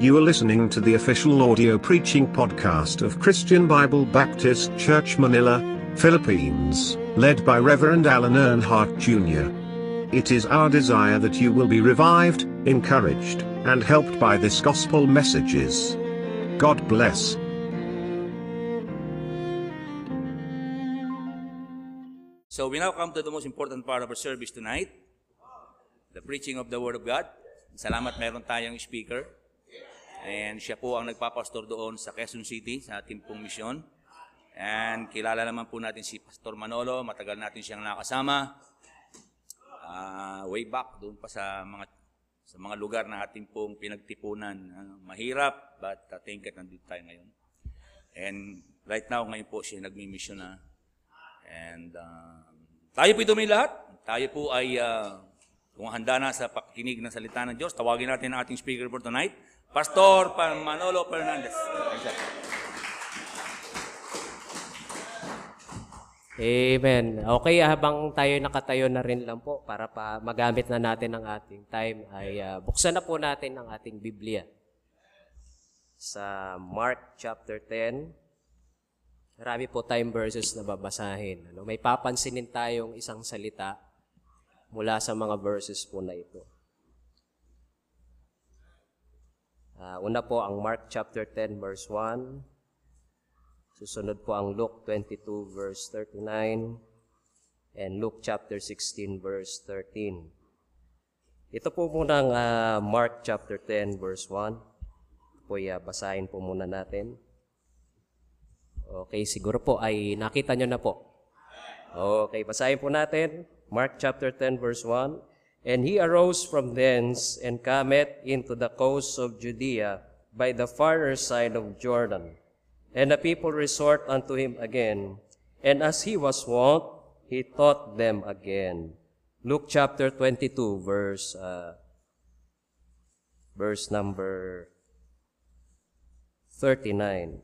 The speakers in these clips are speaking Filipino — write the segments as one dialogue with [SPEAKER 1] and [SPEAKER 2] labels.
[SPEAKER 1] You are listening to the official audio preaching podcast of Christian Bible Baptist Church Manila, Philippines, led by Reverend Alan Earnhardt Jr. It is our desire that you will be revived, encouraged, and helped by this gospel messages. God bless.
[SPEAKER 2] So we now come to the most important part of our service tonight, the preaching of the Word of God. Salamat meron tayong speaker. And siya po ang nagpapastor doon sa Quezon City, sa ating pong misyon. And kilala naman po natin si Pastor Manolo, matagal natin siyang nakasama. Ah, way back doon pa sa mga sa mga lugar na ating pong pinagtipunan. Ah, mahirap, but uh, thank God nandito tayo ngayon. And right now, ngayon po siya nagmi-mission na. And uh, tayo po ito may lahat. Tayo po ay uh, kung handa na sa pakikinig ng salita ng Diyos, tawagin natin ang ating speaker for tonight, Pastor Manolo Fernandez.
[SPEAKER 3] Amen. Okay, habang tayo nakatayo na rin lang po para pa magamit na natin ang ating time, ay ah, buksan na po natin ang ating Biblia. Sa Mark chapter 10, marami po tayong verses na babasahin. Ano, may papansinin tayong isang salita mula sa mga verses po na ito. Ah, una po ang Mark chapter 10 verse 1. Susunod po ang Luke 22 verse 39 and Luke chapter 16 verse 13. Ito po muna ang ah, Mark chapter 10 verse 1. Po uh, basahin po muna natin. Okay, siguro po ay nakita nyo na po. Okay, basahin po natin. Mark chapter 10 verse 1. And he arose from thence and cometh into the coast of Judea by the farther side of Jordan. And the people resort unto him again. And as he was wont, he taught them again. Luke chapter 22 verse uh, verse number 39.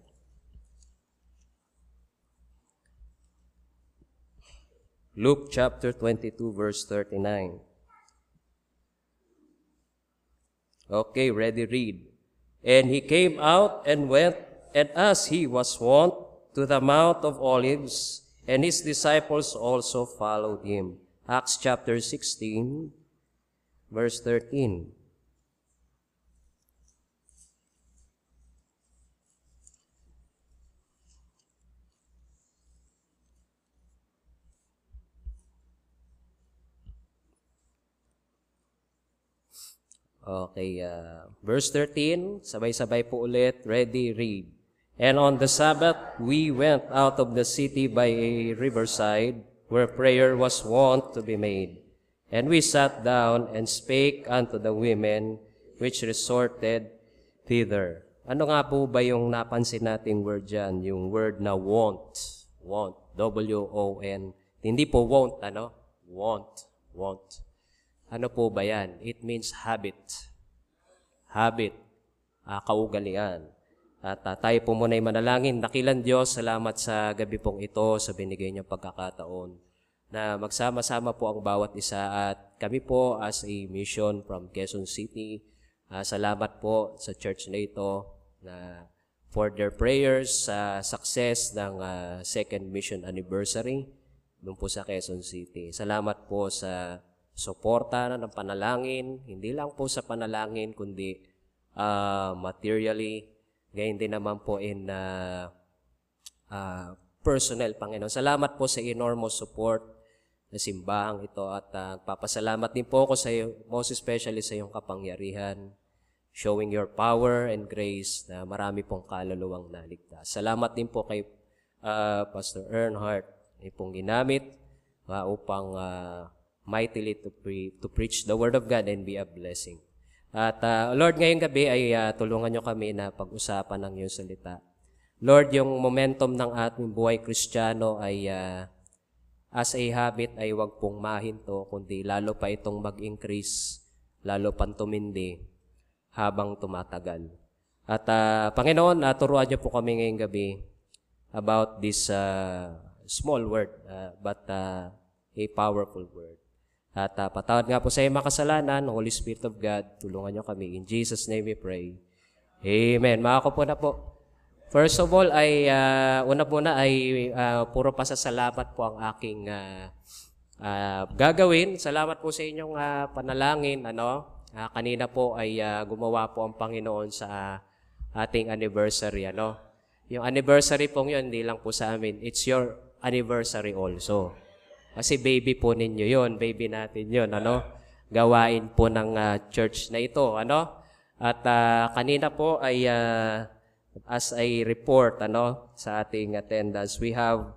[SPEAKER 3] Luke chapter 22 verse 39. Okay, ready, read. And he came out and went, and as he was wont, to the Mount of Olives, and his disciples also followed him. Acts chapter 16, verse 13. Okay, uh, verse 13, sabay-sabay po ulit, ready, read. And on the Sabbath, we went out of the city by a riverside, where prayer was wont to be made. And we sat down and spake unto the women which resorted thither. Ano nga po ba yung napansin nating word dyan? Yung word na want. Want. W-O-N. Hindi po won't, ano? Want. Want. Ano po ba yan? It means habit. Habit. Uh, kaugalian. At uh, tayo po muna ay manalangin. Dakilan Diyos, salamat sa gabi pong ito, sa binigay niyong pagkakataon na magsama-sama po ang bawat isa at kami po as a mission from Quezon City, uh, salamat po sa church na ito na for their prayers sa success ng uh, second mission anniversary doon po sa Quezon City. Salamat po sa suporta ng panalangin, hindi lang po sa panalangin, kundi uh, materially, gayon din naman po in uh, uh, personal, Panginoon. Salamat po sa enormous support na simbahang ito at uh, papasalamat din po ako sa iyo, most especially sa iyong kapangyarihan, showing your power and grace na marami pong kaluluwang naligtas. Salamat din po kay uh, Pastor Earnhardt ay pong ginamit uh, upang uh, mightily to, pre- to preach the Word of God and be a blessing. At uh, Lord, ngayong gabi ay uh, tulungan nyo kami na pag-usapan ng iyong salita. Lord, yung momentum ng ating buhay kristyano ay uh, as a habit ay wag pong mahinto, kundi lalo pa itong mag-increase, lalo pang tumindi habang tumatagal. At uh, Panginoon, uh, turuan niyo po kami ngayong gabi about this uh, small word, uh, but uh, a powerful word. At uh, patawad nga po sa iyong makasalanan, Holy Spirit of God, tulungan niyo kami. In Jesus' name we pray. Amen. Mga ko po na po. First of all, ay uh, una po na ay uh, puro pasasalamat po ang aking uh, uh, gagawin. Salamat po sa inyong uh, panalangin. Ano? Uh, kanina po ay uh, gumawa po ang Panginoon sa uh, ating anniversary. Ano? Yung anniversary pong yun, hindi lang po sa amin. It's your anniversary also. Kasi baby po ninyo yon baby natin yon ano? Gawain po ng uh, church na ito, ano? At uh, kanina po ay uh, as a report ano sa ating attendance, we have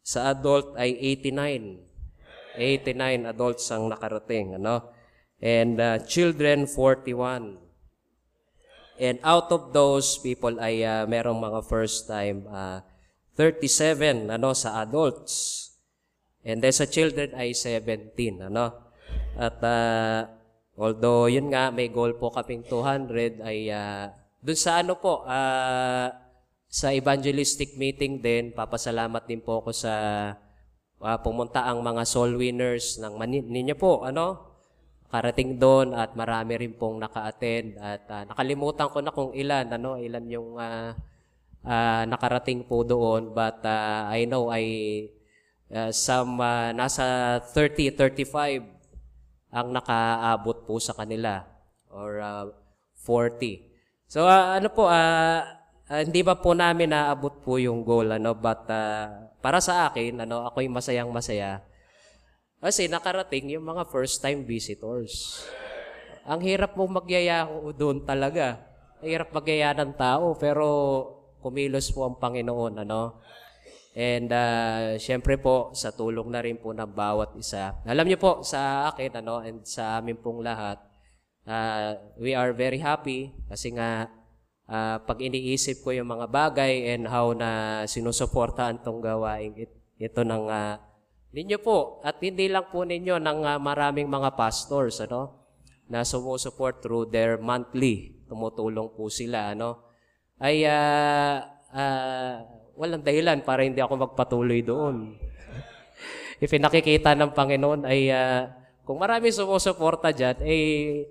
[SPEAKER 3] sa adult ay 89. 89 adults ang nakarating, ano? And uh, children 41. And out of those people ay uh, merong mga first time uh, 37 ano sa adults. And then sa children ay 17, ano? At uh, although yun nga, may goal po kaming 200, ay uh, dun sa ano po, uh, sa evangelistic meeting din, papasalamat din po ako sa uh, pumunta ang mga soul winners ng ninyo po, ano? Karating doon at marami rin pong naka-attend at uh, nakalimutan ko na kung ilan, ano, ilan yung uh, uh, nakarating po doon but uh, I know I uh, some uh, nasa 30, 35 ang nakaabot po sa kanila or uh, 40. So uh, ano po, uh, uh, hindi ba po namin naabot po yung goal ano but uh, para sa akin ano ako'y masayang masaya kasi nakarating yung mga first time visitors. Ang hirap mo magyaya doon talaga. Ang hirap magyaya ng tao pero kumilos po ang Panginoon ano. And uh, syempre po, sa tulong na rin po ng bawat isa. Alam niyo po, sa akin ano, and sa amin pong lahat, uh, we are very happy kasi nga uh, pag iniisip ko yung mga bagay and how na sinusuportahan tong gawain it, ito ng uh, ninyo po. At hindi lang po ninyo ng uh, maraming mga pastors ano na sumusuport through their monthly. Tumutulong po sila ano. Ay uh, uh, walang dahilan para hindi ako magpatuloy doon. If nakikita ng Panginoon ay uh, kung marami sumusuporta dyan, eh,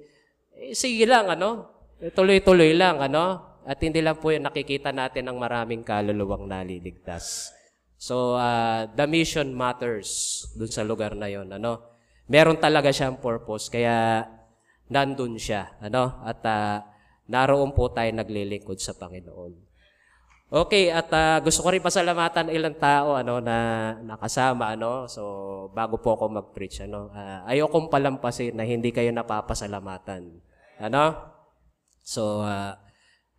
[SPEAKER 3] eh sige lang, ano? Eh, tuloy-tuloy lang, ano? At hindi lang po yung nakikita natin ng maraming kaluluwang naliligtas. So, uh, the mission matters dun sa lugar na yon, ano? Meron talaga siyang purpose, kaya nandun siya, ano? At uh, naroon po tayo naglilingkod sa Panginoon. Okay, at uh, gusto ko rin pasalamatan ilang tao ano na nakasama ano. So bago po ako mag-preach ano, uh, ayokong palampasin na hindi kayo napapasalamatan. Ano? So uh,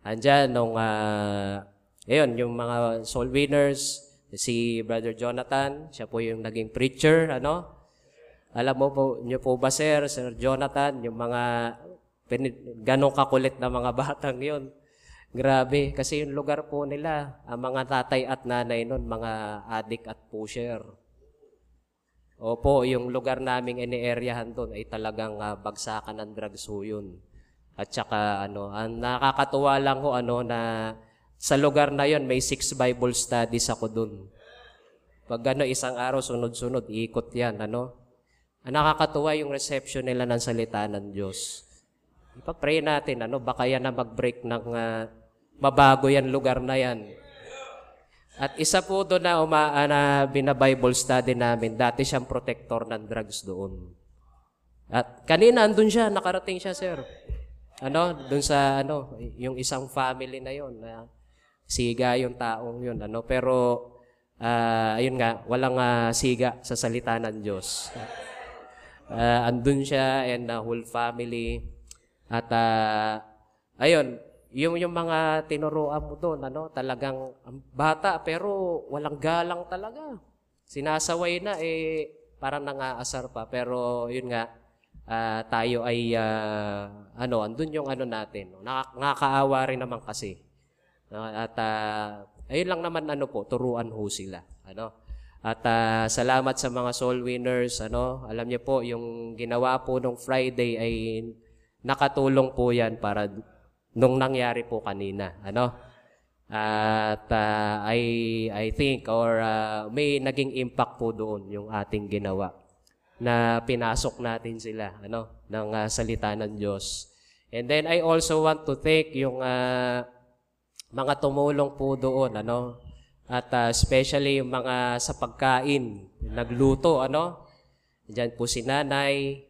[SPEAKER 3] andyan nung uh, ayun, yung mga soul winners, si Brother Jonathan, siya po yung naging preacher, ano? Alam mo po, niyo po ba sir, Sir Jonathan, yung mga ganong kakulit na mga batang yon Grabe, kasi yung lugar po nila, ang mga tatay at nanay nun, mga adik at pusher. Opo, yung lugar naming ini-areahan doon ay talagang uh, bagsakan ng drugs ho yun. At saka ano, ang nakakatuwa lang ho ano na sa lugar na yon may six Bible studies ako doon. Pag ano, isang araw sunod-sunod, ikot yan, ano. Ang nakakatuwa yung reception nila ng salita ng Diyos. Ipag-pray natin, ano, baka yan na mag-break ng uh, mabago yan lugar na yan. At isa po doon na, uma, na bina-Bible study namin, dati siyang protector ng drugs doon. At kanina andun siya, nakarating siya, sir. Ano, doon sa ano, yung isang family na yon na siga yung taong yun, ano, pero uh, ayun nga, walang uh, siga sa salita ng Diyos. Uh, andun siya and the whole family. At uh, ayun, yung, yung mga tinuruan mo doon, ano, talagang bata pero walang galang talaga. Sinasaway na, eh, parang nangaasar pa. Pero yun nga, uh, tayo ay, uh, ano, andun yung ano natin. Nak- nakakaawa rin naman kasi. At uh, ayun lang naman ano po, turuan ho sila. Ano? At uh, salamat sa mga soul winners. Ano? Alam niyo po, yung ginawa po nung Friday ay nakatulong po yan para nung nangyari po kanina. Ano? At uh, I, I think or uh, may naging impact po doon yung ating ginawa na pinasok natin sila ano ng uh, salita ng Diyos. And then I also want to thank yung ah, mga tumulong po doon, ano? At ah, especially yung mga sa pagkain, nagluto, ano? Diyan po si nanay,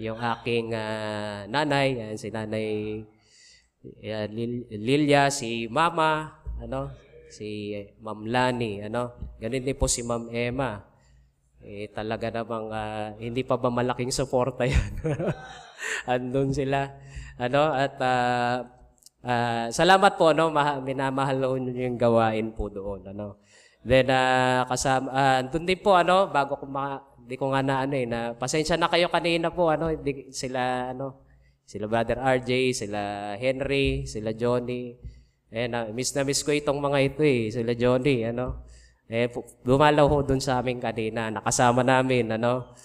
[SPEAKER 3] yung aking ah, nanay, yan, si nanay yan, Lil- Lilia, si mama, ano? Si Ma'am Lani, ano? Ganun din po si Ma'am Emma. Eh, talaga namang ah, hindi pa ba malaking suporta yan? Andun sila. Ano? At ah, ah, salamat po, no? Maha, minamahal ko yung gawain po doon. Ano? Then, ah, kasama, ah, andun din po, ano? Bago ko ma, hindi ko nga na, ano eh, na, pasensya na kayo kanina po, ano? Hindi, sila, ano? Sila Brother RJ, sila Henry, sila Johnny. Eh, na, miss na miss ko itong mga ito eh, sila Johnny, ano? Eh, dumalaw ho dun sa amin kanina, nakasama namin, ano?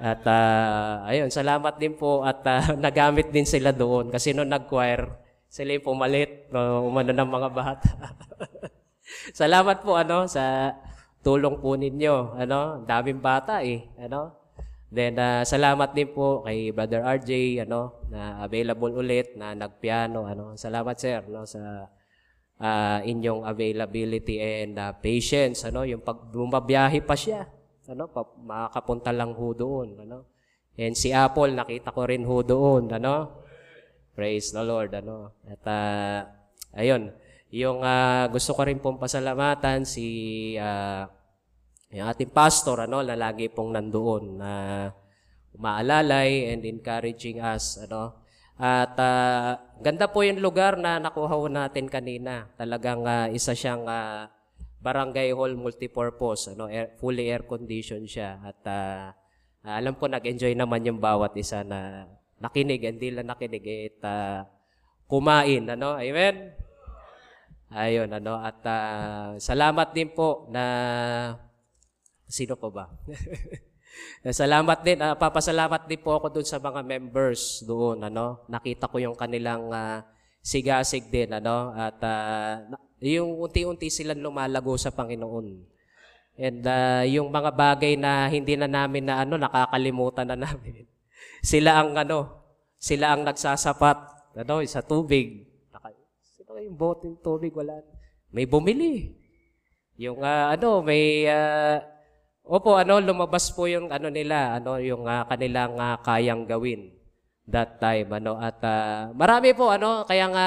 [SPEAKER 3] At ah, ayun, salamat din po at ah, nagamit din sila doon kasi nung nag-choir, sila yung pumalit, no, umano ng mga bata. salamat po ano sa tulong po ninyo, ano? Daming bata eh, ano? Then ah, salamat din po kay Brother RJ, ano, na available ulit na nagpiano, ano. Salamat sir, no, sa ah, inyong availability and ah, patience, ano, yung pag bumabiyahe pa siya, ano, pa, makakapunta lang ho doon, ano. And si Apple, nakita ko rin ho doon, ano. Praise the Lord, ano. At ah, ayun, yung ah, gusto ko rin pong pasalamatan si ah, yung ating pastor, ano, na lagi pong nandoon na umaalalay and encouraging us, ano. At ah, ganda po yung lugar na nakuha natin kanina. Talagang ah, isa siyang ah, barangay hall multipurpose, ano, air, fully air conditioned siya. At ah, alam ko nag-enjoy naman yung bawat isa na nakinig, hindi lang nakinig, eh, at ah, kumain, ano. Amen? Ayun, ano, at ah, salamat din po na Sino pa ba? Salamat din, ah, papasalamat din po ako doon sa mga members doon, ano. Nakita ko yung kanilang ah, sigasig din, ano. At na- yung unti-unti silang lumalago sa Panginoon. And ah, yung mga bagay na hindi na namin na ano, nakakalimutan na namin. sila ang ano, sila ang nagsasapat, ano, sa tubig. Naka, sino yung bote ng tubig? Wala. May bumili. Yung ah, ano, may ah, Opo, ano lumabas po yung ano nila, ano yung ah, kanilang ah, kayang gawin that time ano at ah, marami po ano kaya nga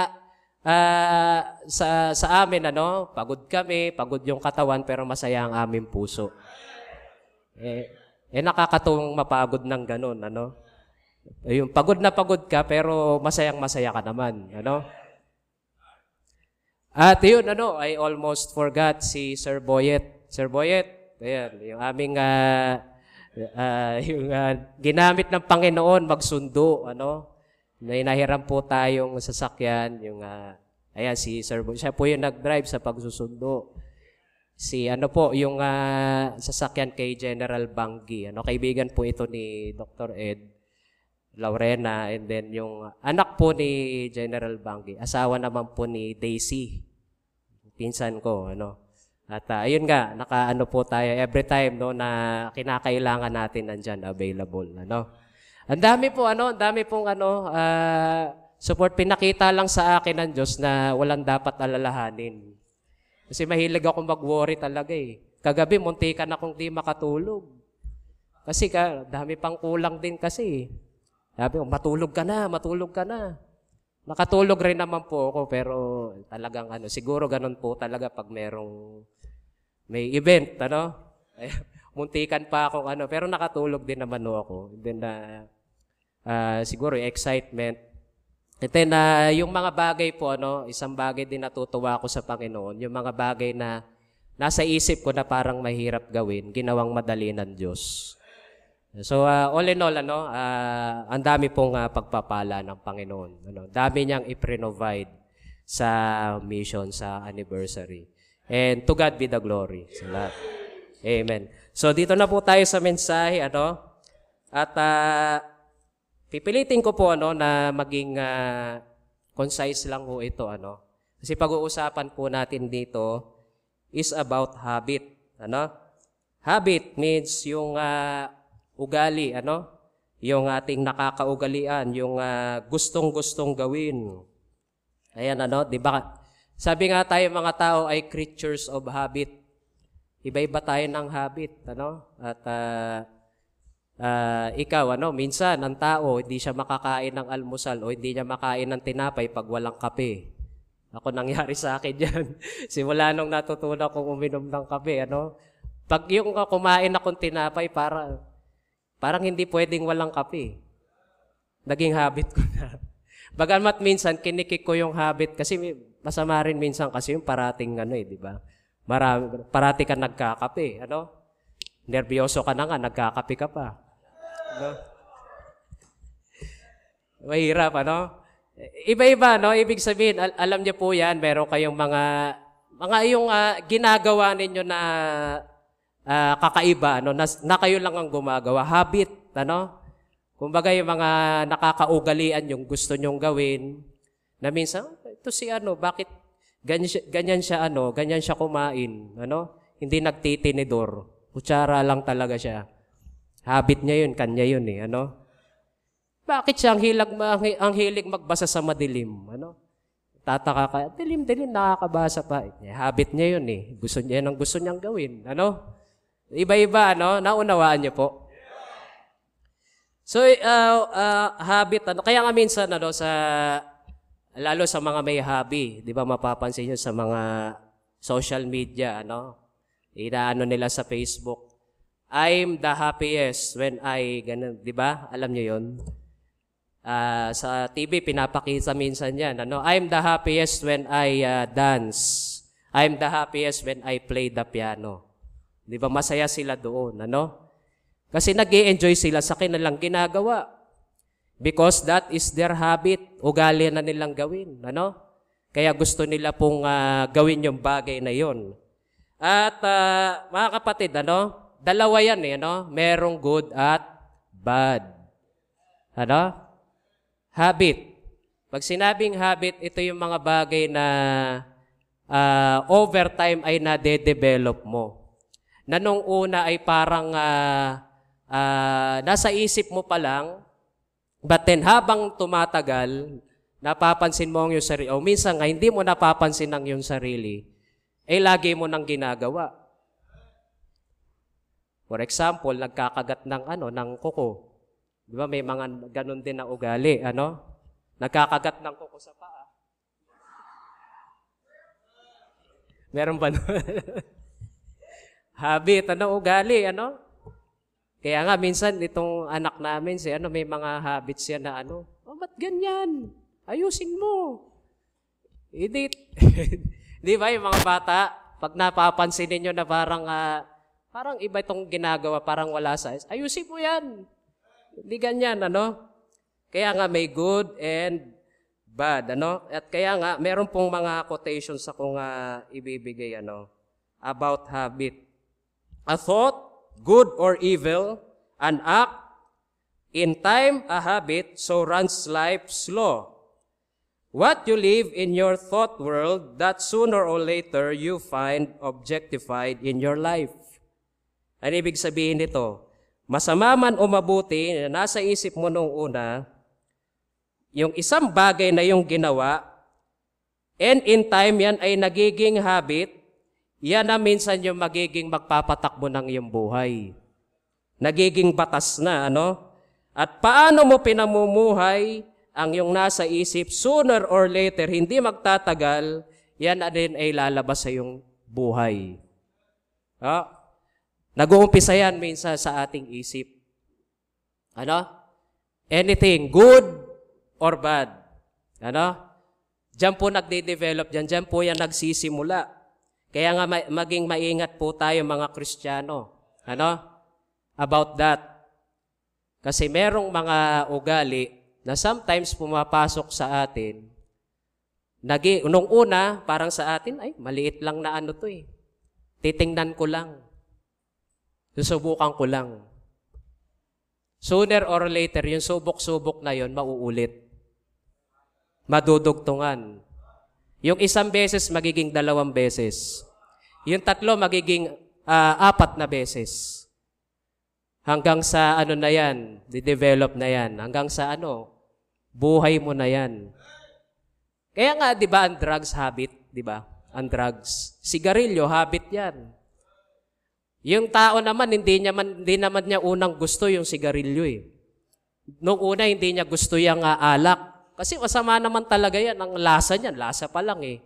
[SPEAKER 3] ah, sa sa amin ano pagod kami, pagod yung katawan pero masaya ang aming puso. Eh, eh nakakatuwang mapagod ng ganun ano. Eh, Yung pagod na pagod ka pero masayang masaya ka naman, ano? At yun, ano, I almost forgot si Sir Boyet. Sir Boyet, ayan, yung aming, ah, ah, yung ah, ginamit ng Panginoon magsundo, ano, may nahiram po tayong sasakyan, yung, ah, ayan, si Sir Boyet, siya po yung nag-drive sa pagsusundo. Si, ano po, yung ah, sasakyan kay General Banggi, ano, kaibigan po ito ni Dr. Ed. Laurena and then yung anak po ni General Banggi, asawa naman po ni Daisy, pinsan ko, ano. At ah, ayun nga, nakaano po tayo every time no na kinakailangan natin nandiyan available, ano. Ang dami po ano, ang dami pong ano ah, support pinakita lang sa akin ng Diyos na walang dapat alalahanin. Kasi mahilig ako mag-worry talaga eh. Kagabi muntikan akong di makatulog. Kasi ka, dami pang kulang din kasi. eh. Sabi ko, matulog ka na, matulog ka na. Nakatulog rin naman po ako, pero talagang ano, siguro ganun po talaga pag merong may event, ano? Muntikan pa ako, ano, pero nakatulog din naman ho ako. And then, ah, ah, siguro excitement. And then, ah, yung mga bagay po, ano, isang bagay din natutuwa ako sa Panginoon, yung mga bagay na nasa isip ko na parang mahirap gawin, ginawang madali ng Diyos. So uh, all in all ano, ah, ang dami pong ah, pagpapala ng Panginoon. Ano, dami niyang i-provide sa mission sa anniversary. And to God be the glory sa lahat. Amen. So dito na po tayo sa mensahe ano. At ah, pipilitin ko po ano na maging ah, concise lang po ito ano. Kasi pag-uusapan po natin dito is about habit, ano? Habit means yung ah, ugali, ano? yung ating nakakaugalian, yung ah, gustong-gustong gawin. Ayan ano, di ba? Sabi nga tayo mga tao ay creatures of habit. Iba-iba tayo ng habit, ano? At ah, ah, ikaw, ano, minsan ang tao hindi siya makakain ng almusal o hindi niya makain ng tinapay pag walang kape. Ako nangyari sa akin yan. Simula nung natutunan kong uminom ng kape, ano? Pag yung kumain akong tinapay, para, parang hindi pwedeng walang kape. Naging habit ko na. Bagamat minsan, kinikik ko yung habit kasi masama rin minsan kasi yung parating ano eh, di ba? Marami, parati ka nagkakape, ano? Nervyoso ka na nga, nagkakape ka pa. Ano? Mahirap, ano? Iba-iba, no? Ibig sabihin, al- alam niyo po yan, meron kayong mga, mga yung ah, ginagawa ninyo na ah, kakaiba, no? Na, na kayo lang ang gumagawa. Habit, ano? Kumbaga yung mga nakakaugalian yung gusto nyong gawin, na minsan, ito si ano, bakit ganyan siya, ganyan siya ano, ganyan siya kumain, ano? Hindi nagtitinidor. Kutsara lang talaga siya. Habit niya yun, kanya yun eh, ano? Bakit siya ang, hilag, ang, hilig magbasa sa madilim? Ano? Tataka ka, dilim-dilim, nakakabasa pa. Eh, habit niya yun eh. Gusto niya, yan ang gusto niyang gawin. Ano? Iba-iba, ano? Naunawaan niyo po. So, uh, uh, habit, ano? Kaya nga minsan, ano, sa, lalo sa mga may hobby, di ba mapapansin niyo sa mga social media, ano? Inaano nila sa Facebook. I'm the happiest when I, ganun, di ba? Alam niyo yon Ah, sa TV, pinapakita minsan yan. Ano? I'm the happiest when I ah, dance. I'm the happiest when I play the piano. Di ba masaya sila doon, ano? Kasi nag enjoy sila sa kanilang ginagawa. Because that is their habit. Ugali na nilang gawin, ano? Kaya gusto nila pong ah, gawin yung bagay na yon. At ah, mga kapatid, ano? Dalawa yan eh, ano? Merong good at bad. Ano? Habit. Pag sinabing habit, ito yung mga bagay na ah, over time ay nade-develop mo. Na nung una ay parang ah, ah, nasa isip mo pa lang, but then habang tumatagal, napapansin mo ang iyong sarili. O minsan nga, hindi mo napapansin ang iyong sarili, eh lagi mo nang ginagawa. For example, nagkakagat ng ano, ng kuko. Di ba may mga ganun din na ugali, ano? Nagkakagat ng kuko sa paa. Meron ba? Habit, ano, ugali, ano? Kaya nga, minsan, itong anak namin, si ano, may mga habits siya na ano, oh, ba't ganyan? Ayusin mo. Hindi, di ba yung mga bata, pag napapansin ninyo na parang, ah, parang iba itong ginagawa, parang wala sa, ayusin mo yan. Hindi ganyan, ano? Kaya nga may good and bad, ano? At kaya nga, meron pong mga quotations akong uh, ibibigay, ano, about habit. A thought, good or evil, an act, in time, a habit, so runs life's law. What you live in your thought world, that sooner or later you find objectified in your life. Ano ibig sabihin nito? Masama man o mabuti na nasa isip mo nung una, yung isang bagay na yung ginawa, and in time yan ay nagiging habit, yan na minsan yung magiging magpapatakbo ng iyong buhay. Nagiging batas na, ano? At paano mo pinamumuhay ang yung nasa isip, sooner or later, hindi magtatagal, yan na din ay lalabas sa iyong buhay. Ah, Nag-uumpisa yan minsan sa ating isip. Ano? Anything, good or bad. Ano? Diyan po nagde-develop dyan. Diyan po yan nagsisimula. Kaya nga ma- maging maingat po tayo mga Kristiyano. Ano? About that. Kasi merong mga ugali na sometimes pumapasok sa atin. Nagi, nung una, parang sa atin, ay, maliit lang na ano to eh. Titingnan ko lang. Susubukan ko lang. Sooner or later, yung subok-subok na yon mauulit. Madudugtungan. Yung isang beses, magiging dalawang beses. Yung tatlo, magiging ah, apat na beses. hanggang sa ano na yan, di-develop na yan, hanggang sa ano, buhay mo na yan. Kaya nga, di ba, ang drugs habit, di ba? Ang drugs. Sigarilyo, habit yan. Yung tao naman, hindi, niya man, hindi naman niya unang gusto yung sigarilyo eh. Noong una, hindi niya gusto yung uh, alak. Kasi masama naman talaga yan. Ang lasa niyan, lasa pa lang eh.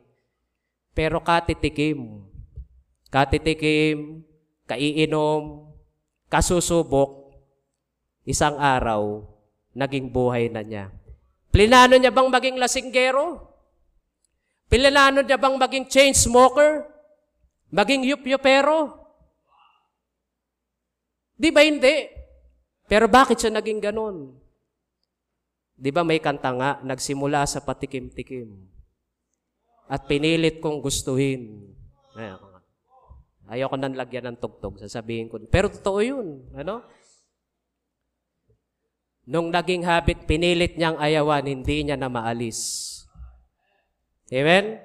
[SPEAKER 3] Pero katitikim. Katitikim, kaiinom, kasusubok, isang araw, naging buhay na niya. Plinano niya bang maging lasinggero? Plinano niya bang maging chain smoker? Maging yup-yupero? Di ba hindi? Pero bakit siya naging ganon? Di ba may kanta nga, nagsimula sa patikim-tikim. At pinilit kong gustuhin. Ayoko nang lagyan ng tugtog, sasabihin ko. Pero totoo yun. Ano? Nung naging habit, pinilit niyang ayawan, hindi niya na maalis. Amen?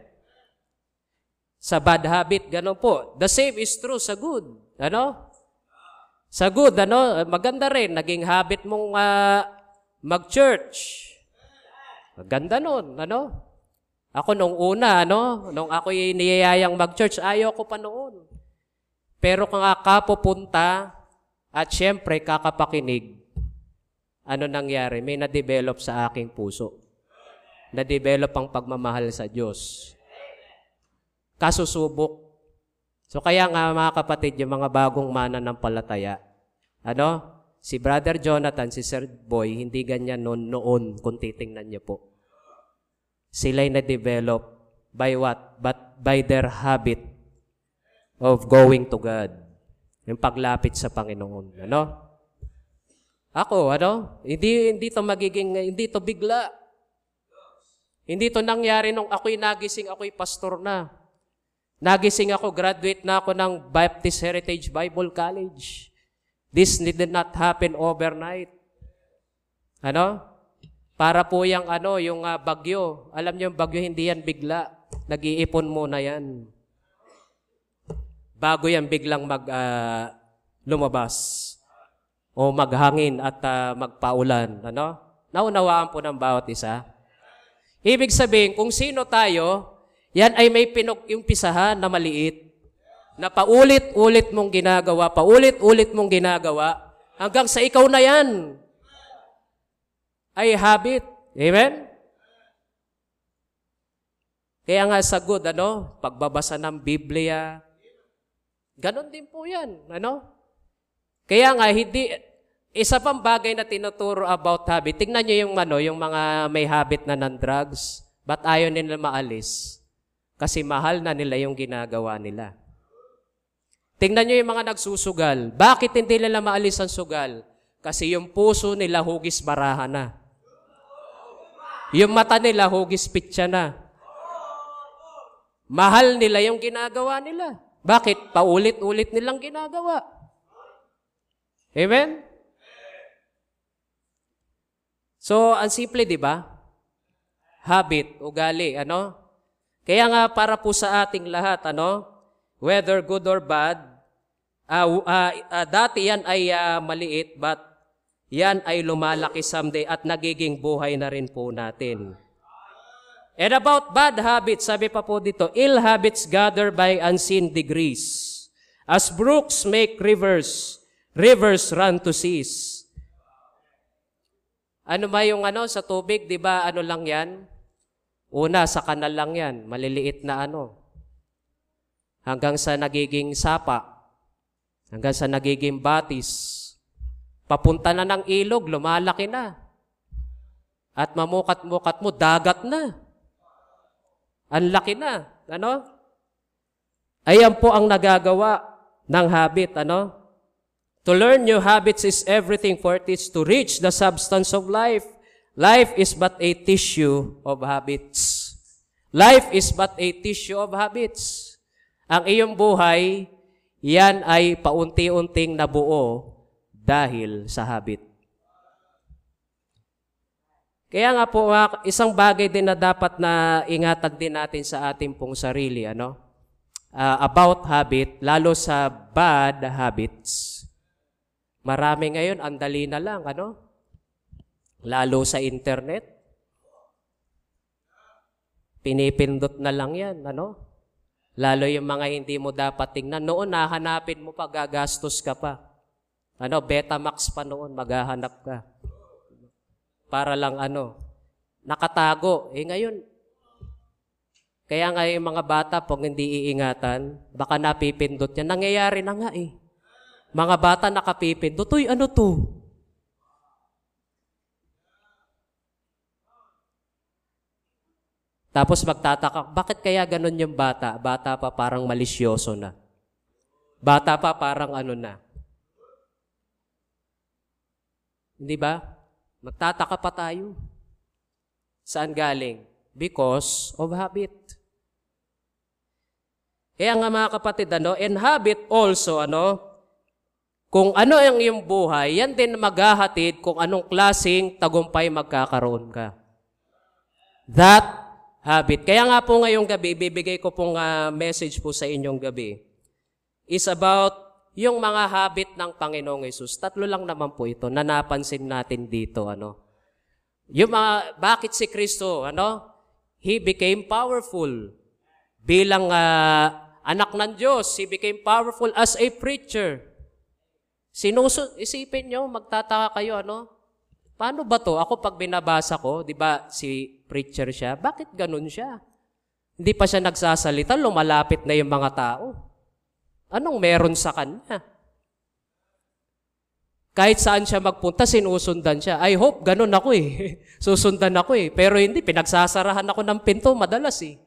[SPEAKER 3] Sa bad habit, ganun po. The same is true sa good. Ano? Sa good, ano, maganda rin, naging habit mong uh, mag-church. Maganda nun, ano? Ako nung una, ano, nung ako niyayayang mag-church, ayaw ko pa noon. Pero kung kapupunta at siyempre kakapakinig, ano nangyari? May na-develop sa aking puso. Na-develop ang pagmamahal sa Diyos. Kasusubok So kaya nga mga kapatid, yung mga bagong mana ng palataya, ano, si Brother Jonathan, si Sir Boy, hindi ganyan noon, noon kung titingnan niyo po. Sila'y na-develop by what? But by their habit of going to God. Yung paglapit sa Panginoon. Ano? Ako, ano? Hindi, hindi to magiging, hindi to bigla. Hindi to nangyari nung ako'y nagising, ako'y pastor na. Nagising ako, graduate na ako ng Baptist Heritage Bible College. This did not happen overnight. Ano? Para po yung ano, yung uh, bagyo. Alam niyo yung bagyo, hindi yan bigla. Nag-iipon muna yan. Bago yan biglang mag uh, lumabas o maghangin at uh, magpaulan. Ano? Naunawaan po ng bawat isa. Ibig sabihin, kung sino tayo, yan ay may pinag-umpisahan na maliit na paulit-ulit mong ginagawa, paulit-ulit mong ginagawa, hanggang sa ikaw na yan ay habit. Amen? Kaya nga sa good, ano, pagbabasa ng Biblia, ganon din po yan, ano? Kaya nga, hindi, isa pang bagay na tinuturo about habit, tingnan nyo yung, ano, yung mga may habit na ng drugs, ba't ayaw nila maalis? Kasi mahal na nila yung ginagawa nila. Tingnan nyo yung mga nagsusugal. Bakit hindi nila maalis ang sugal? Kasi yung puso nila hugis baraha na. Yung mata nila hugis pitsa na. Mahal nila yung ginagawa nila. Bakit? Paulit-ulit nilang ginagawa. Amen? So, ang simple, di ba? Habit, ugali, ano? Kaya nga para po sa ating lahat, ano, whether good or bad, uh, uh, uh, dati yan ay uh, maliit, but yan ay lumalaki someday at nagiging buhay na rin po natin. And about bad habits, sabi pa po dito, ill habits gather by unseen degrees. As brooks make rivers, rivers run to seas. Ano ba yung ano sa tubig, 'di ba? Ano lang 'yan? Una, sa kanal lang yan, maliliit na ano. Hanggang sa nagiging sapa, hanggang sa nagiging batis, papunta na ng ilog, lumalaki na. At mamukat-mukat mo, dagat na. Ang laki na. Ano? Ayan po ang nagagawa ng habit. Ano? To learn new habits is everything for it is to reach the substance of life. Life is but a tissue of habits. Life is but a tissue of habits. Ang iyong buhay, yan ay paunti-unting nabuo dahil sa habit. Kaya nga po, isang bagay din na dapat na ingatan din natin sa ating pong sarili, ano? Uh, about habit, lalo sa bad habits. Marami ngayon, ang dali na lang, ano? Lalo sa internet. Pinipindot na lang yan, ano? Lalo yung mga hindi mo dapat tingnan. Noon, nahanapin mo pa, gagastos ka pa. Ano, Betamax pa noon, maghahanap ka. Para lang ano, nakatago. Eh ngayon, kaya nga yung mga bata, pag hindi iingatan, baka napipindot yan. Nangyayari na nga eh. Mga bata nakapipindot, Uy, ano to? Tapos magtataka, bakit kaya ganun yung bata? Bata pa parang malisyoso na. Bata pa parang ano na. Hindi ba? Magtataka pa tayo. Saan galing? Because of habit. Kaya nga mga kapatid, ano, and habit also, ano, kung ano ang iyong buhay, yan din maghahatid kung anong klasing tagumpay magkakaroon ka. That habit. Kaya nga po ngayong gabi, bibigay ko pong uh, message po sa inyong gabi is about yung mga habit ng Panginoong Yesus. Tatlo lang naman po ito na napansin natin dito. Ano? Yung mga, bakit si Kristo, ano? He became powerful bilang uh, anak ng Diyos. He became powerful as a preacher. Sinuso, isipin nyo, magtataka kayo, ano? Paano ba to? Ako pag binabasa ko, di ba si preacher siya, bakit ganun siya? Hindi pa siya nagsasalita, lumalapit na yung mga tao. Anong meron sa kanya? Kahit saan siya magpunta, sinusundan siya. I hope ganun ako eh. Susundan ako eh. Pero hindi, pinagsasarahan ako ng pinto madalas eh.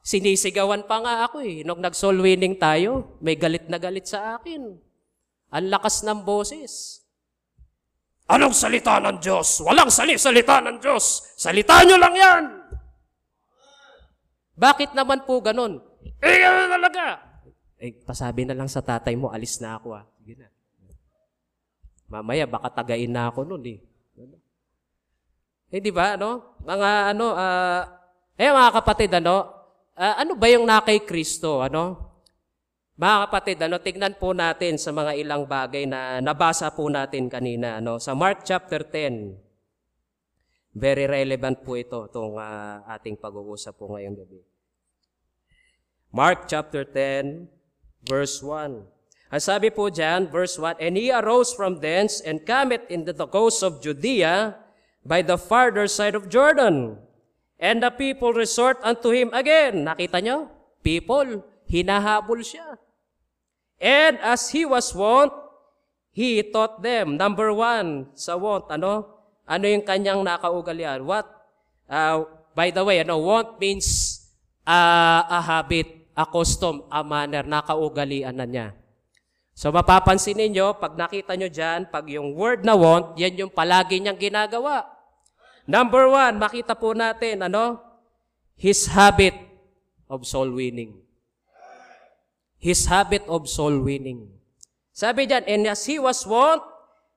[SPEAKER 3] Sinisigawan pa nga ako eh. Nung nag-soul winning tayo, may galit na galit sa akin. Ang lakas ng boses. Anong salita ng Diyos? Walang sali salita ng Diyos. Salita nyo lang yan. Bakit naman po ganun? Eh, ano talaga? Eh, pasabi na lang sa tatay mo, alis na ako ah. Sige na. Mamaya, baka tagain na ako nun eh. Eh, di ba, ano? Mga ano, uh, eh mga kapatid, ano, uh, ano ba yung na kay Kristo, ano? Mga kapatid, ano, tignan po natin sa mga ilang bagay na nabasa po natin kanina. Ano? Sa Mark chapter 10, very relevant po ito, itong uh, ating pag-uusap po ngayong gabi. Mark chapter 10, verse 1. Ang sabi po dyan, verse 1, And he arose from thence and cometh into the coast of Judea by the farther side of Jordan. And the people resort unto him again. Nakita nyo? People, hinahabol siya. And as he was wont, he taught them. Number one, sa wont, ano? Ano yung kanyang nakaugalian? What? Uh, by the way, ano, wont means uh, a habit, a custom, a manner, nakaugalian na niya. So mapapansin ninyo, pag nakita nyo dyan, pag yung word na want, yan yung palagi niyang ginagawa. Number one, makita po natin, ano? His habit of soul winning his habit of soul winning. Sabi diyan, and as he was wont,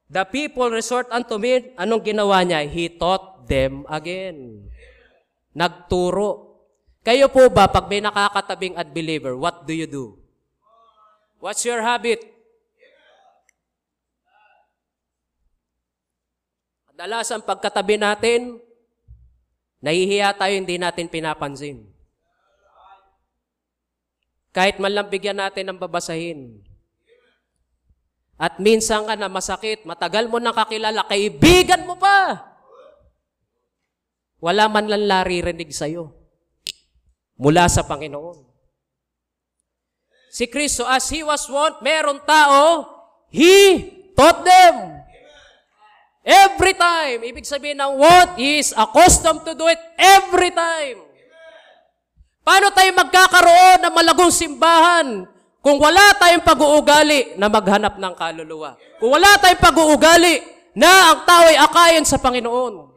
[SPEAKER 3] the people resort unto me. Anong ginawa niya? He taught them again. Nagturo. Kayo po ba, pag may nakakatabing unbeliever, what do you do? What's your habit? Kadalasan pagkatabi natin, nahihiya tayo, hindi natin pinapansin. Kahit man lang bigyan natin ng babasahin. At minsan ka na masakit, matagal mo nang kakilala, kaibigan mo pa. Wala man lang laririnig sa'yo. Mula sa Panginoon. Si Kristo, as He was wont, meron tao, He taught them. Every time. Ibig sabihin ng what? He is accustomed to do it every time. Paano tayo magkakaroon ng malagong simbahan kung wala tayong pag-uugali na maghanap ng kaluluwa? Kung wala tayong pag-uugali na ang tao ay akayin sa Panginoon.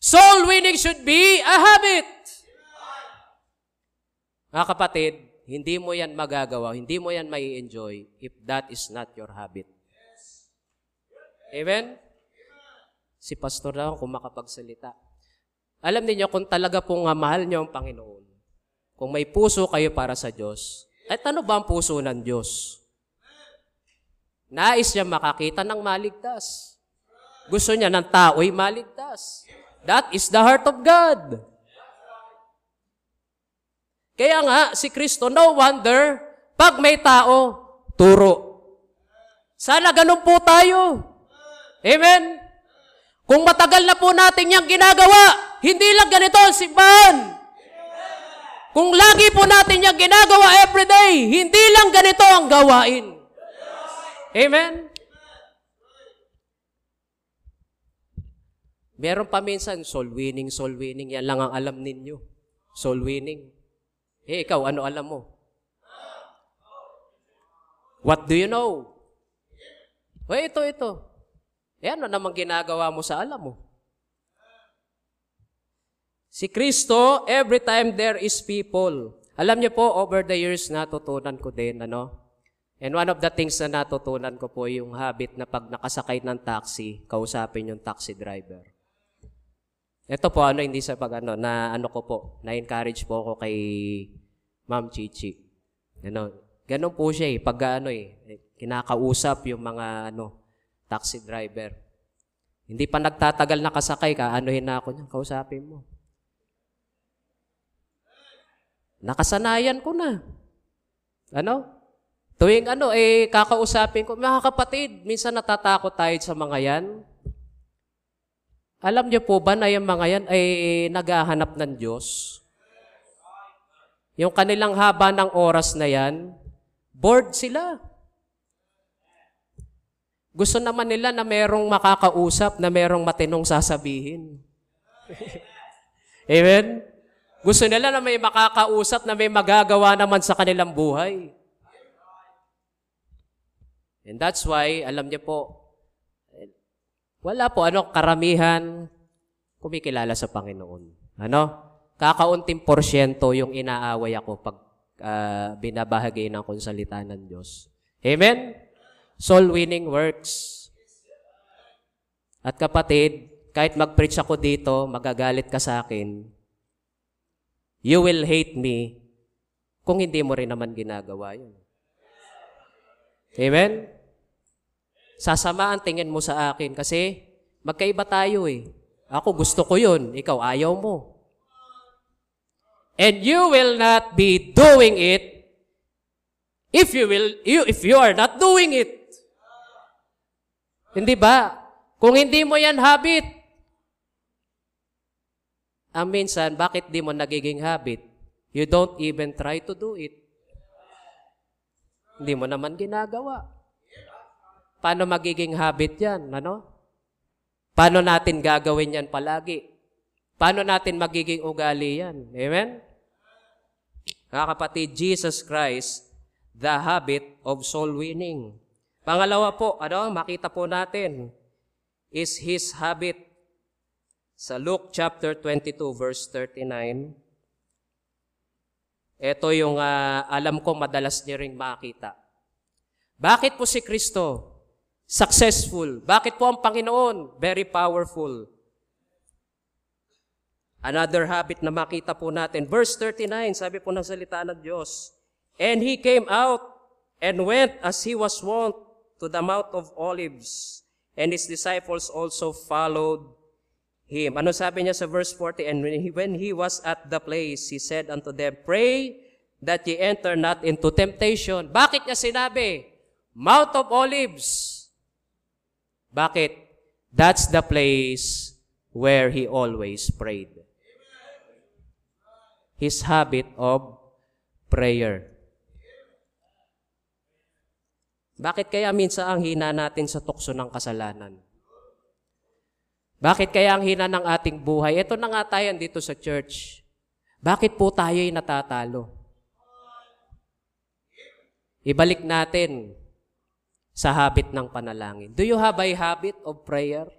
[SPEAKER 3] Soul winning should be a habit. Mga kapatid, hindi mo yan magagawa, hindi mo yan mai enjoy if that is not your habit. Amen? Si pastor lang kung makapagsalita. Alam niyo kung talaga pong uh, mahal niyo ang Panginoon, kung may puso kayo para sa Diyos, at ano ba ang puso ng Diyos? Nais niya makakita ng maligtas. Gusto niya ng tao'y maligtas. That is the heart of God. Kaya nga, si Kristo, no wonder, pag may tao, turo. Sana ganun po tayo. Amen? Kung matagal na po natin yung ginagawa, hindi lang ganito ang simbahan. Kung lagi po natin yung ginagawa everyday, hindi lang ganito ang gawain. Amen? Meron pa minsan, soul winning, soul winning, yan lang ang alam ninyo. Soul winning. Eh, ikaw, ano alam mo? What do you know? O, ito, ito. Eh, ano namang ginagawa mo sa alam mo? Si Kristo, every time there is people. Alam niyo po, over the years, natutunan ko din, ano? And one of the things na natutunan ko po, yung habit na pag nakasakay ng taxi, kausapin yung taxi driver. Ito po, ano, hindi sa pag ano, na ano ko po, na-encourage po ako kay Ma'am Chichi. Ano, ganun po siya eh, pag ano eh, kinakausap yung mga ano, taxi driver. Hindi pa nagtatagal na kasakay ka, anuhin na ako niya, kausapin mo. Nakasanayan ko na. Ano? Tuwing ano, eh, kakausapin ko, mga kapatid, minsan natatakot tayo sa mga yan. Alam niyo po ba na yung mga yan ay naghahanap ng Diyos? Yung kanilang haba ng oras na yan, bored sila. Gusto naman nila na merong makakausap, na merong matinong sasabihin. Amen? Gusto nila na may makakausap, na may magagawa naman sa kanilang buhay. And that's why, alam niyo po, wala po, ano, karamihan kumikilala sa Panginoon. Ano? Kakaunting porsyento yung inaaway ako pag uh, binabahagi ng konsalita ng Diyos. Amen? Soul winning works. At kapatid, kahit mag-preach ako dito, magagalit ka sa akin, you will hate me kung hindi mo rin naman ginagawa yun. Amen? Sasama ang tingin mo sa akin kasi magkaiba tayo eh. Ako gusto ko yun, ikaw ayaw mo. And you will not be doing it if you will you if you are not doing it. Hindi ba? Kung hindi mo yan habit, ang minsan, bakit di mo nagiging habit? You don't even try to do it. Hindi mo naman ginagawa. Paano magiging habit yan? Ano? Paano natin gagawin yan palagi? Paano natin magiging ugali yan? Amen? Mga kapatid, Jesus Christ, the habit of soul winning. Pangalawa po, ano, makita po natin, is His habit. Sa Luke chapter 22, verse 39, ito yung uh, alam ko madalas niyo ring makita. Bakit po si Kristo successful? Bakit po ang Panginoon very powerful? Another habit na makita po natin. Verse 39, sabi po ng salita ng Diyos, And he came out and went as he was wont to the Mount of Olives, and his disciples also followed him. Ano sabi niya sa verse 40? And when he, when he was at the place, he said unto them, Pray that ye enter not into temptation. Bakit niya sinabi? Mount of Olives. Bakit? That's the place where he always prayed. His habit of prayer. Bakit kaya minsan ang hina natin sa tukso ng kasalanan? Bakit kaya ang hina ng ating buhay? Ito na nga tayo dito sa church. Bakit po tayo'y natatalo? Ibalik natin sa habit ng panalangin. Do you have a habit of prayer?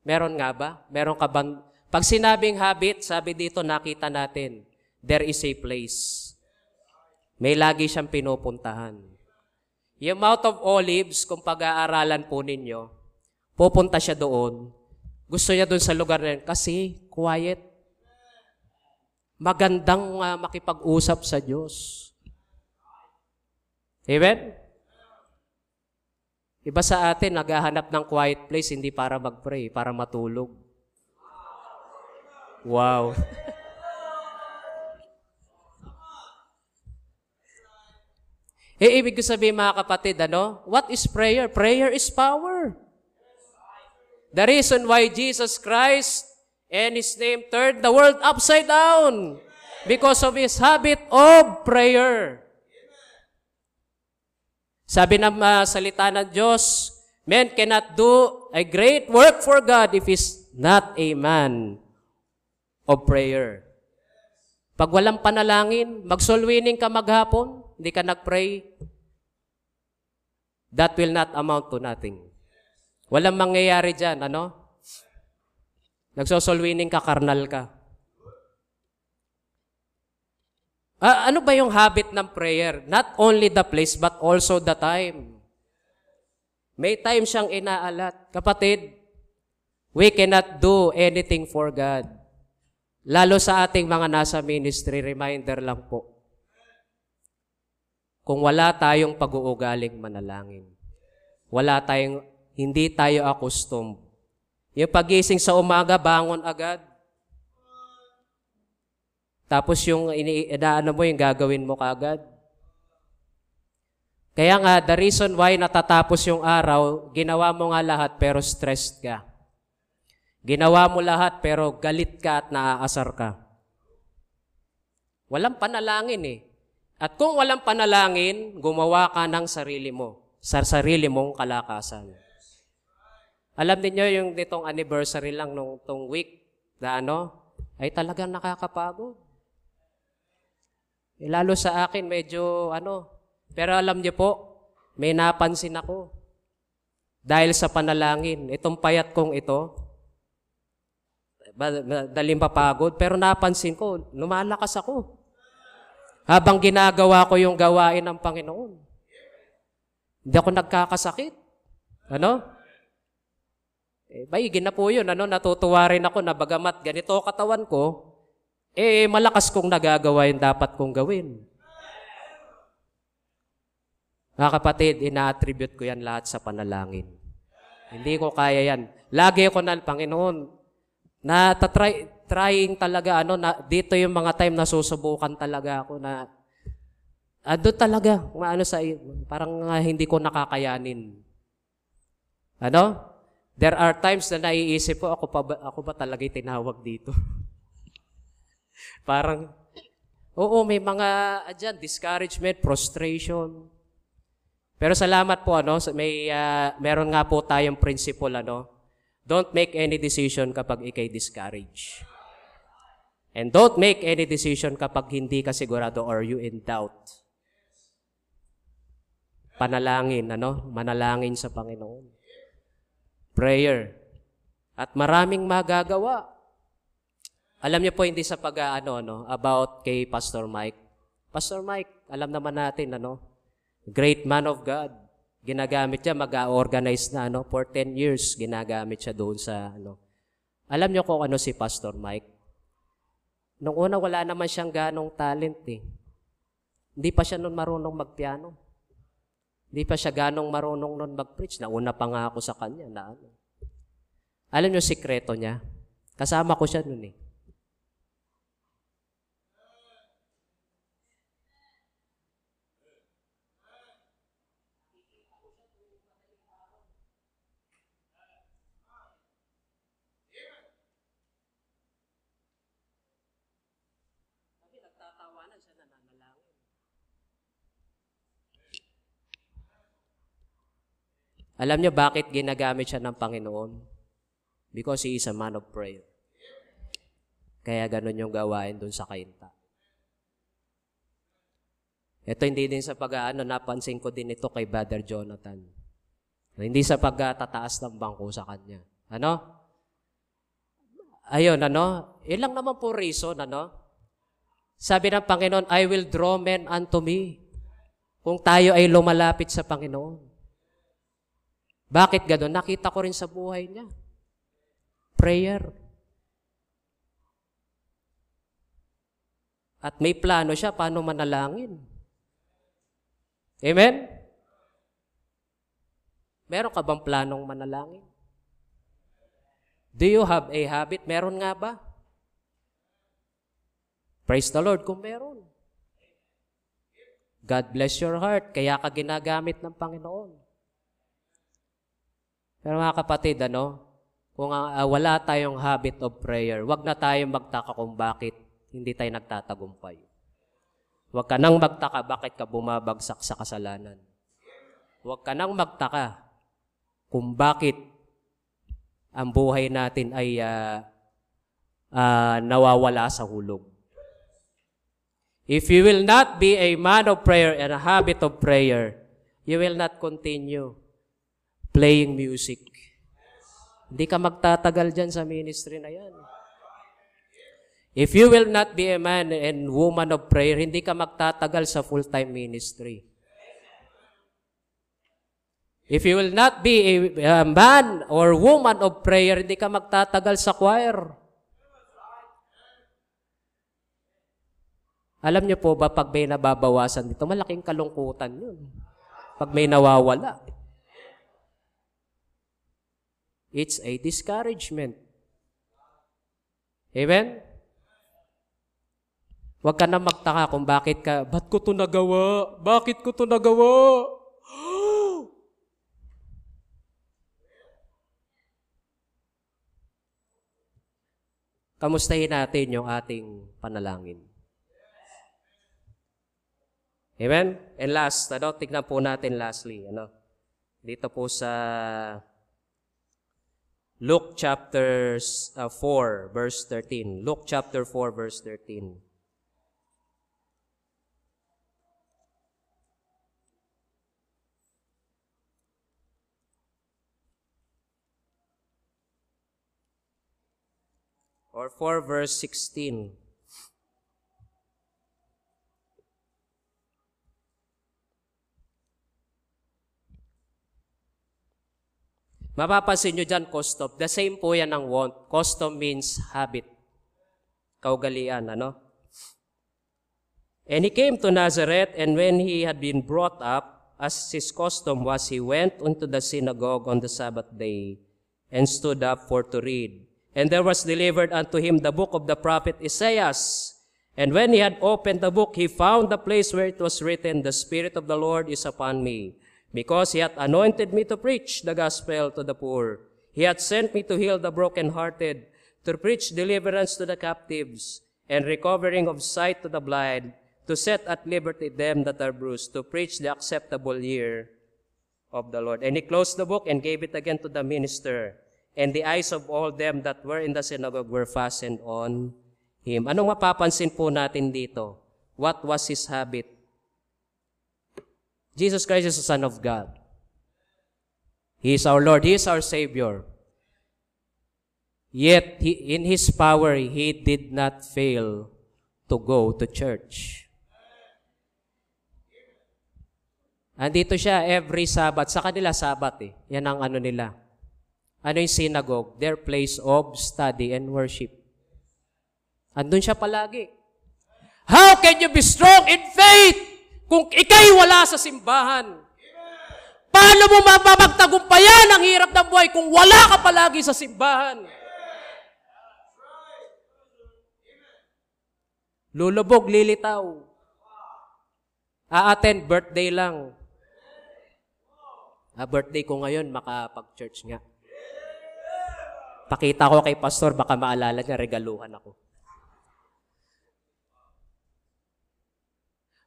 [SPEAKER 3] Meron nga ba? Meron ka bang... Pag sinabing habit, sabi dito nakita natin, there is a place. May lagi siyang pinupuntahan. Yung Mount of Olives, kung pag-aaralan po ninyo, pupunta siya doon. Gusto niya doon sa lugar na yun kasi quiet. Magandang uh, makipag-usap sa Diyos. Amen? Iba sa atin, naghahanap ng quiet place, hindi para mag-pray, para matulog. Wow. eh, ibig ko sabihin mga kapatid, ano? What is prayer? Prayer is power. The reason why Jesus Christ and His name turned the world upside down because of His habit of prayer. Sabi ng uh, salita ng Diyos, man cannot do a great work for God if he's not a man of prayer. Pag walang panalangin, mag-soul ka maghapon, hindi ka nag-pray, that will not amount to nothing. Walang mangyayari dyan, ano? Nagsosoul winning ka, karnal ka. Ah, ano ba yung habit ng prayer? Not only the place, but also the time. May time siyang inaalat. Kapatid, we cannot do anything for God. Lalo sa ating mga nasa ministry, reminder lang po. Kung wala tayong pag-uugaling manalangin, wala tayong, hindi tayo accustomed. Yung pagising sa umaga, bangon agad. Tapos yung inaano mo, yung gagawin mo kagad. Kaya nga, the reason why natatapos yung araw, ginawa mo nga lahat pero stressed ka. Ginawa mo lahat pero galit ka at naaasar ka. Walang panalangin eh. At kung walang panalangin, gumawa ka ng sarili mo, sa sarili mong kalakasan. Alam niyo yung nitong anniversary lang nung tong week na ano, ay talagang nakakapagod. Eh, lalo sa akin, medyo ano. Pero alam niyo po, may napansin ako. Dahil sa panalangin, itong payat kong ito, daling papagod, pero napansin ko, lumalakas ako. Habang ginagawa ko yung gawain ng Panginoon. Hindi ako nagkakasakit. Ano? Eh, bayigin na po yun. Ano? Natutuwa rin ako na bagamat ganito katawan ko, eh malakas kong nagagawa yung dapat kong gawin. Mga kapatid, ina-attribute ko yan lahat sa panalangin. Hindi ko kaya yan. Lagi ko na, Panginoon, na try, trying talaga, ano, na, dito yung mga time na susubukan talaga ako na, ado talaga, ano sa, parang uh, hindi ko nakakayanin. Ano? There are times na naiisip ko, ako pa ba, ako ba talaga tinawag dito? Parang, oo, may mga, adyan, discouragement, frustration. Pero salamat po, ano, may, uh, meron nga po tayong principle, ano, don't make any decision kapag ikay discourage. And don't make any decision kapag hindi ka sigurado or you in doubt. Panalangin, ano, manalangin sa Panginoon. Prayer. At maraming magagawa. Alam niyo po hindi sa pag ano no about kay Pastor Mike. Pastor Mike, alam naman natin ano, great man of God. Ginagamit siya mag-organize na ano for 10 years ginagamit siya doon sa ano. Alam niyo kung ano si Pastor Mike? Nung una wala naman siyang ganong talent eh. Hindi pa siya noon marunong magpiano. Hindi pa siya ganong marunong noon mag-preach. Nauna pa nga ako sa kanya na ano. Alam niyo sikreto niya? Kasama ko siya noon eh. Alam niyo bakit ginagamit siya ng Panginoon? Because he is a man of prayer. Kaya ganun yung gawain dun sa kainta. Ito hindi din sa pag-aano, napansin ko din ito kay Brother Jonathan. Hindi sa pagtataas ng bangko sa kanya. Ano? Ayun, ano? Ilang naman po reason, ano? Sabi ng Panginoon, I will draw men unto me. Kung tayo ay lumalapit sa Panginoon. Bakit gano'n? Nakita ko rin sa buhay niya. Prayer. At may plano siya paano manalangin. Amen? Meron ka bang planong manalangin? Do you have a habit? Meron nga ba? Praise the Lord kung meron. God bless your heart. Kaya ka ginagamit ng Panginoon. Pero mga kapatid, ano, kung uh, wala tayong habit of prayer, wag na tayong magtaka kung bakit hindi tayo nagtatagumpay. Huwag ka nang magtaka bakit ka bumabagsak sa kasalanan. Huwag ka nang magtaka kung bakit ang buhay natin ay uh, uh, nawawala sa hulog. If you will not be a man of prayer and a habit of prayer, you will not continue playing music. Hindi ka magtatagal dyan sa ministry na yan. If you will not be a man and woman of prayer, hindi ka magtatagal sa full-time ministry. If you will not be a, man or woman of prayer, hindi ka magtatagal sa choir. Alam niyo po ba, pag may nababawasan dito, malaking kalungkutan yun. Pag may nawawala. It's a discouragement. Amen? Huwag ka na magtaka kung bakit ka, ba't ko to nagawa? Bakit ko to nagawa? Kamustahin natin yung ating panalangin. Amen? And last, ano, tignan po natin lastly, ano, dito po sa Luke chapter uh, 4, verse 13. Luke chapter 4, verse 13. Or 4 verse 16. Mapapansin nyo dyan, custom. The same po yan ang want. Custom means habit. Kaugalian, ano? And he came to Nazareth, and when he had been brought up, as his custom was, he went unto the synagogue on the Sabbath day, and stood up for to read. And there was delivered unto him the book of the prophet Isaiah. And when he had opened the book, he found the place where it was written, The Spirit of the Lord is upon me, because he hath anointed me to preach the gospel to the poor. He hath sent me to heal the brokenhearted, to preach deliverance to the captives, and recovering of sight to the blind, to set at liberty them that are bruised, to preach the acceptable year of the Lord. And he closed the book and gave it again to the minister. And the eyes of all them that were in the synagogue were fastened on him. Anong mapapansin po natin dito? What was his habit? Jesus Christ is the Son of God. He is our Lord. He is our Savior. Yet, he, in His power, He did not fail to go to church. Andito siya every Sabbath. Sa kanila Sabbath eh. Yan ang ano nila. Ano yung synagogue? Their place of study and worship. Andun siya palagi. How can you be strong in faith kung ikay wala sa simbahan, paano mo mapapagtagumpayan ang hirap ng buhay kung wala ka palagi sa simbahan? Lulubog, lilitaw. A-attend birthday lang. Ah, birthday ko ngayon, makapag-church nga. Pakita ko kay pastor, baka maalala niya, regaluhan ako.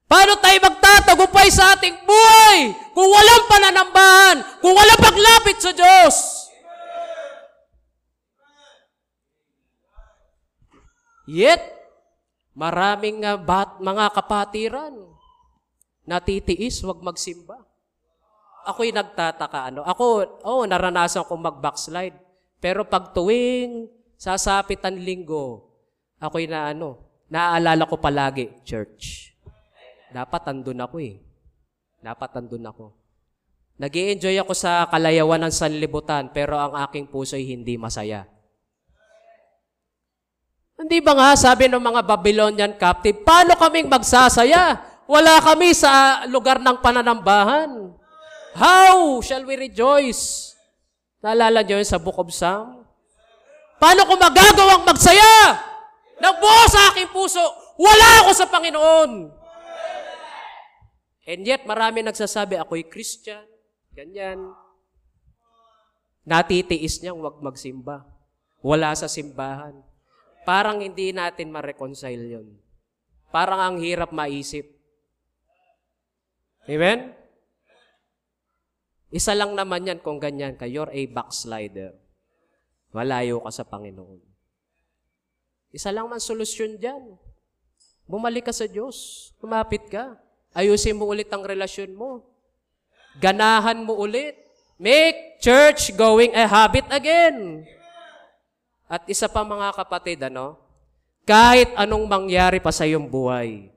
[SPEAKER 3] Paano tayo magtatagumpay sa ating buhay kung walang pananambahan, kung walang paglapit sa Diyos? Yet, maraming uh, bat, mga kapatiran natitiis, wag magsimba. Ako'y nagtataka. Ano? Ako, oh, naranasan kong mag-backslide. Pero pag tuwing sasapit ang linggo, ako'y na ano, naaalala ko palagi, church. Dapat andun ako eh. Dapat andun ako. nag enjoy ako sa kalayawan ng sanlibutan, pero ang aking puso ay hindi masaya. Hindi ba nga sabi ng mga Babylonian captive, paano kaming magsasaya? Wala kami sa lugar ng pananambahan. How shall we rejoice? Naalala niyo yun sa Book of Psalm? Paano ko magagawang magsaya? Nang buo sa aking puso, wala ako sa Panginoon. And yet, marami nagsasabi, ako'y Christian, ganyan. Natitiis niyang wag magsimba. Wala sa simbahan. Parang hindi natin ma-reconcile yun. Parang ang hirap maisip. Amen? Isa lang naman yan kung ganyan ka. You're a backslider. Malayo ka sa Panginoon. Isa lang man solusyon dyan. Bumalik ka sa Diyos. Kumapit ka. Ayusin mo ulit ang relasyon mo. Ganahan mo ulit. Make church going a habit again. At isa pa mga kapatid, ano? Kahit anong mangyari pa sa iyong buhay,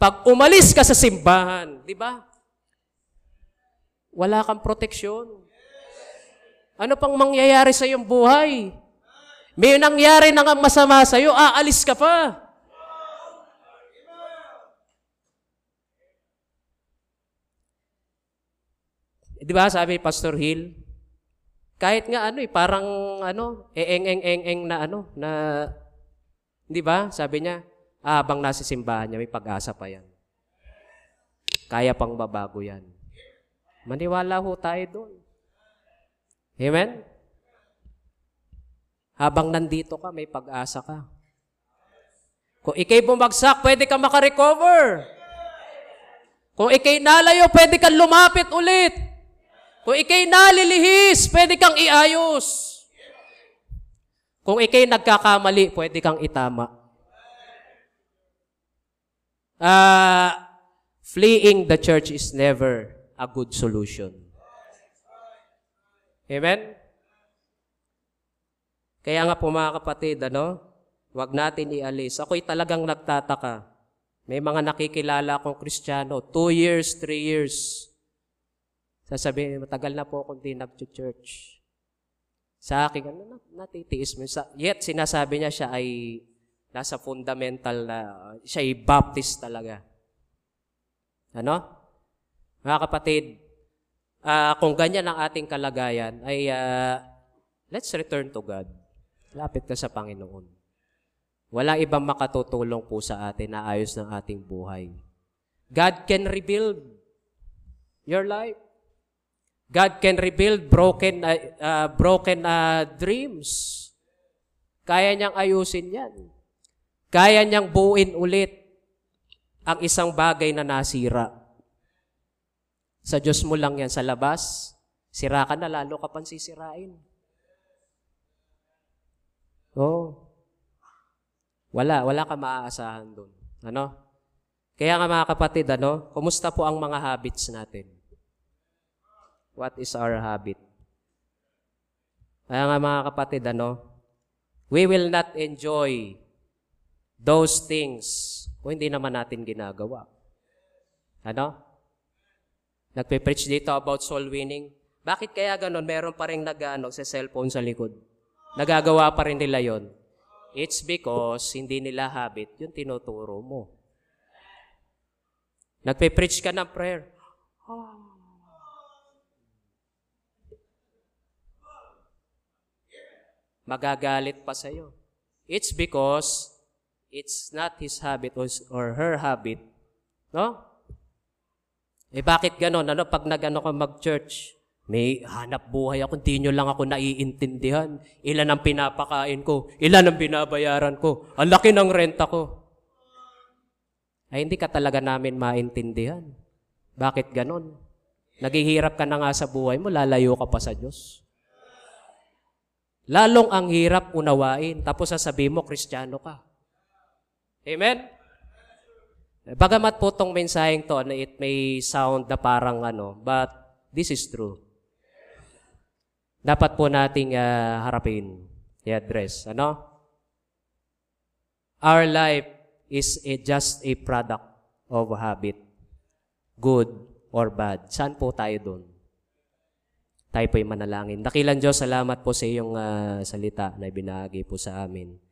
[SPEAKER 3] pag umalis ka sa simbahan, di ba? Wala kang proteksyon. Ano pang mangyayari sa iyong buhay? May nangyari na nga masama sa iyo, aalis ka pa. Eh, Di ba sabi Pastor Hill, kahit nga ano eh, parang ano, eeng-eng-eng-eng na ano, na, di ba? Sabi niya, habang nasa simbahan niya, may pag-asa pa yan. Kaya pang babago yan. Maniwala ho tayo doon. Amen? Habang nandito ka, may pag-asa ka. Kung ikay bumagsak, pwede ka makarecover. Kung ikay nalayo, pwede kang lumapit ulit. Kung ikay nalilihis, pwede kang iayos. Kung ikay nagkakamali, pwede kang itama. Ah, fleeing the church is never a good solution. Amen? Kaya nga po mga kapatid, ano, wag natin ialis. Ako'y talagang nagtataka. May mga nakikilala akong kristyano, two years, three years. Sasabihin, matagal na po akong di nag-church. Sa akin, ano, na- natitiis mo. Yet, sinasabi niya siya ay nasa fundamental na, siya ay Baptist talaga. Ano? Mga kapatid, ah, kung ganyan ang ating kalagayan, ay ah, let's return to God. Lapit ka sa Panginoon. Wala ibang makatutulong po sa atin na ayos ng ating buhay. God can rebuild your life. God can rebuild broken uh, uh, broken uh, dreams. Kaya niyang ayusin 'yan. Kaya niyang buuin ulit ang isang bagay na nasira. Sa Diyos mo lang 'yan sa labas. Sira ka na lalo ka pang. Oh. Wala, wala ka maaasahan doon. Ano? Kaya nga mga kapatid, ano, kumusta po ang mga habits natin? What is our habit? Kaya nga mga kapatid, ano, we will not enjoy those things kung hindi naman natin ginagawa. Ano? Nagpe-preach dito about soul winning. Bakit kaya ganon? Meron pa rin nag-ano, sa cellphone sa likod. Nagagawa pa rin nila yon. It's because hindi nila habit yung tinuturo mo. Nagpe-preach ka ng prayer. Magagalit pa sa'yo. It's because it's not his habit or, her habit. No? Eh bakit ganon? Ano, pag nagano ka mag-church, may hanap buhay ako, hindi nyo lang ako naiintindihan. Ilan ang pinapakain ko? Ilan ang binabayaran ko? Ang laki ng renta ko. Ay hindi ka talaga namin maintindihan. Bakit ganon? Naghihirap ka na nga sa buhay mo, lalayo ka pa sa Diyos. Lalong ang hirap unawain, tapos sasabihin mo, kristyano ka. Amen? Bagamat po tong mensaheng to, na it may sound na parang ano, but this is true. Dapat po nating ah, harapin, i-address. Ano? Our life is a, just a product of habit. Good or bad. Saan po tayo doon? Tayo po'y manalangin. Dakilan Diyos, salamat po sa iyong ah, salita na ibinahagi po sa amin.